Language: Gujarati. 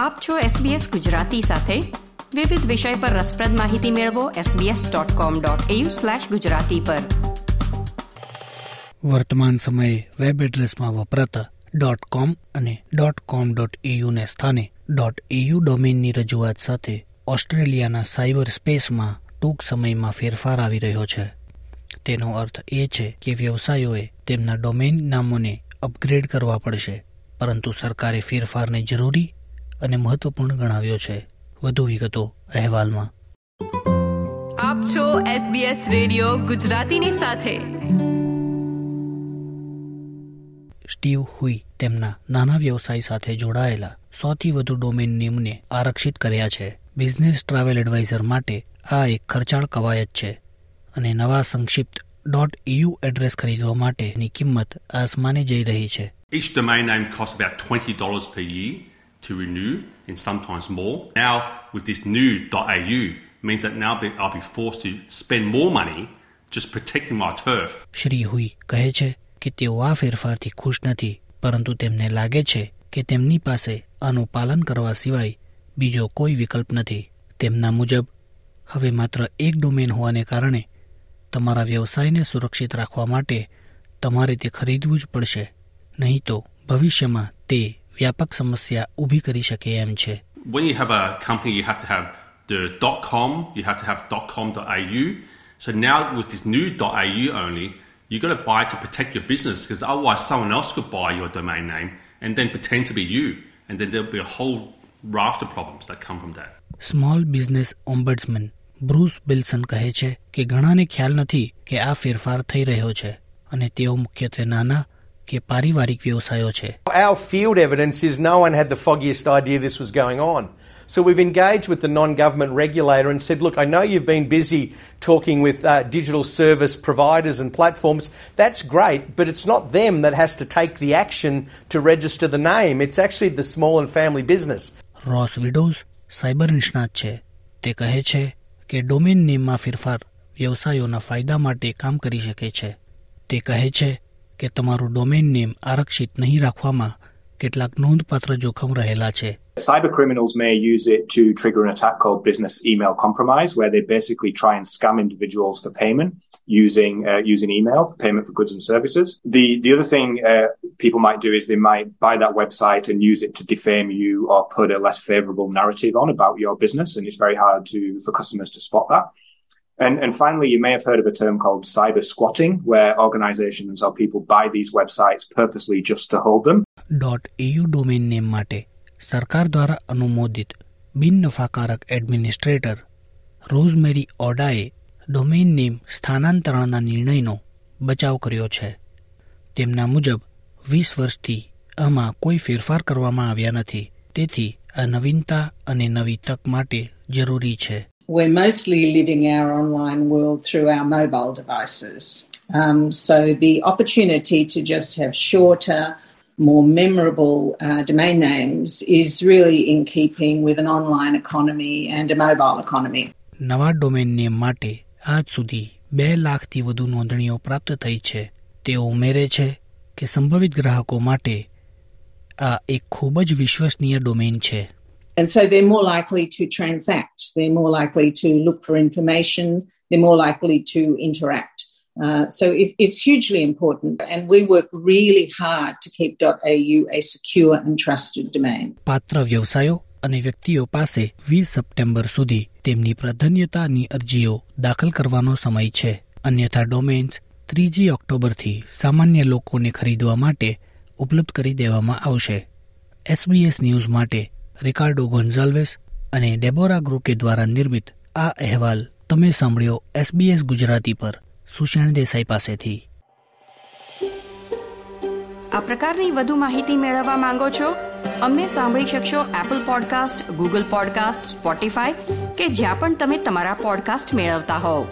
આપ છો SBS ગુજરાતી સાથે વિવિધ વિષય પર રસપ્રદ માહિતી મેળવો sbs.com.au/gujarati પર વર્તમાન સમયે વેબ એડ્રેસમાં વપરાતા ડોટ કોમ અને ડોટ કોમ ડોટ ને સ્થાને ડોટ એયુ ડોમેનની રજૂઆત સાથે ઓસ્ટ્રેલિયાના સાયબર સ્પેસમાં ટૂંક સમયમાં ફેરફાર આવી રહ્યો છે તેનો અર્થ એ છે કે વ્યવસાયોએ તેમના ડોમેન નામોને અપગ્રેડ કરવા પડશે પરંતુ સરકારે ફેરફારને જરૂરી અને મહત્વપૂર્ણ ગણાવ્યો છે વધુ વિગતો અહેવાલમાં આપ છો SBS રેડિયો ગુજરાતીની સાથે સ્ટીવ હુઈ તેમના નાના વ્યવસાય સાથે જોડાયેલા સૌથી વધુ ડોમેન નેમને આરક્ષિત કર્યા છે બિઝનેસ ટ્રાવેલ એડવાઇઝર માટે આ એક ખર્ચાળ કવાયત છે અને નવા સંક્ષિપ્ત ડોટ યુ એડ્રેસ ખરીદવા માટેની કિંમત આસમાને જઈ રહી છે Each domain name costs about $20 per year to renew and sometimes more. Now, with this new .au, means that now I'll be forced to spend more money just protecting my turf. Shri હુઈ કહે છે કે તેઓ આ ફેરફારથી ખુશ નથી પરંતુ તેમને લાગે છે કે તેમની પાસે આનું પાલન કરવા સિવાય બીજો કોઈ વિકલ્પ નથી તેમના મુજબ હવે માત્ર એક ડોમેન હોવાને કારણે તમારા વ્યવસાયને સુરક્ષિત રાખવા માટે તમારે તે ખરીદવું જ પડશે નહીં તો ભવિષ્યમાં તે વ્યાપક સમસ્યા ઊભી કરી શકે એમ છે When you have a company you have to have the .com, you have to have .com.au. So now with this new .au only, you got to buy to protect your business because otherwise someone else could buy your domain name and then pretend to be you and then there'll be a whole raft of problems that come from that. Small business ombudsman Bruce Billson કહે છે કે ઘણાને ખ્યાલ નથી કે આ ફેરફાર થઈ રહ્યો છે અને તેઓ મુખ્યત્વે નાના કે પારિવારિક વ્યવસાયો છે Our field evidence is no one had the foggiest idea this was going on. So we've engaged with the non-government regulator and said, look, I know you've been busy talking with uh, digital service providers and platforms. That's great, but it's not them that has to take the action to register the name. It's actually the small and family business. Ross widows cyber નિષ્ણાત છે તે ke domain name નેમમાં ફેરફાર વ્યવસાયોના ફાયદા માટે કામ કરી શકે છે તે કહે છે કે તમારું ડોમેન નેમ આરક્ષિત નહીં રાખવામાં કેટલાક નોંધપાત્ર જોખમ રહેલા છે Cyber criminals may use it to trigger an attack called business email compromise, where they basically try and scam individuals for payment using uh, using email for payment for goods and services. The the other thing uh, people might do is they might buy that website and use it to defame you or put a less favourable narrative on about your business, and it's very hard to for customers to spot that. And, and finally, you may have heard of a term called cyber squatting, where organizations or people buy these websites purposely just to hold them. .eu domain name માટે સરકાર દ્વારા અનુમોદિત બિન નફાકારક એડમિનિસ્ટ્રેટર રોઝમેરી ઓડાએ ડોમેન નેમ સ્થાનાંતરણના નિર્ણયનો બચાવ કર્યો છે તેમના મુજબ વીસ વર્ષથી આમાં કોઈ ફેરફાર કરવામાં આવ્યા નથી તેથી આ નવીનતા અને નવી તક માટે જરૂરી છે we're mostly living our online world through our mobile devices. Um, so the opportunity to just have shorter, more memorable uh, domain names is really in keeping with an online economy and a mobile economy. નવા ડોમેન નેમ માટે આજ સુધી બે લાખથી વધુ નોંધણીઓ પ્રાપ્ત થઈ છે તેઓ ઉમેરે છે કે સંભવિત ગ્રાહકો માટે આ એક ખૂબ જ વિશ્વસનીય ડોમેન છે And so they're more likely to transact, they're more likely to look for information, they're more likely to interact. Uh, so it, it's hugely important, and we work really hard to keep .au a secure and trusted domain. પાત્ર વ્યવસાયો અને વ્યક્તિઓ પાસે 20 સપ્ટેમ્બર સુધી તેમની પ્રાધાન્યતાની અરજીઓ દાખલ કરવાનો સમય છે અન્યથા ડોમેન્સ ત્રીજી ઓક્ટોબરથી સામાન્ય લોકોને ખરીદવા માટે ઉપલબ્ધ કરી દેવામાં આવશે એસબીએસ ન્યૂઝ માટે રિકાર્ડો ગોન્ઝાલ્વેસ અને ડેબોરા ગ્રુકે દ્વારા નિર્મિત આ અહેવાલ તમે સાંભળ્યો એસબીએસ ગુજરાતી પર સુષેણ દેસાઈ પાસેથી આ પ્રકારની વધુ માહિતી મેળવવા માંગો છો અમને સાંભળી શકશો Apple podcast Google podcast Spotify કે જ્યાં પણ તમે તમારા પોડકાસ્ટ મેળવતા હોવ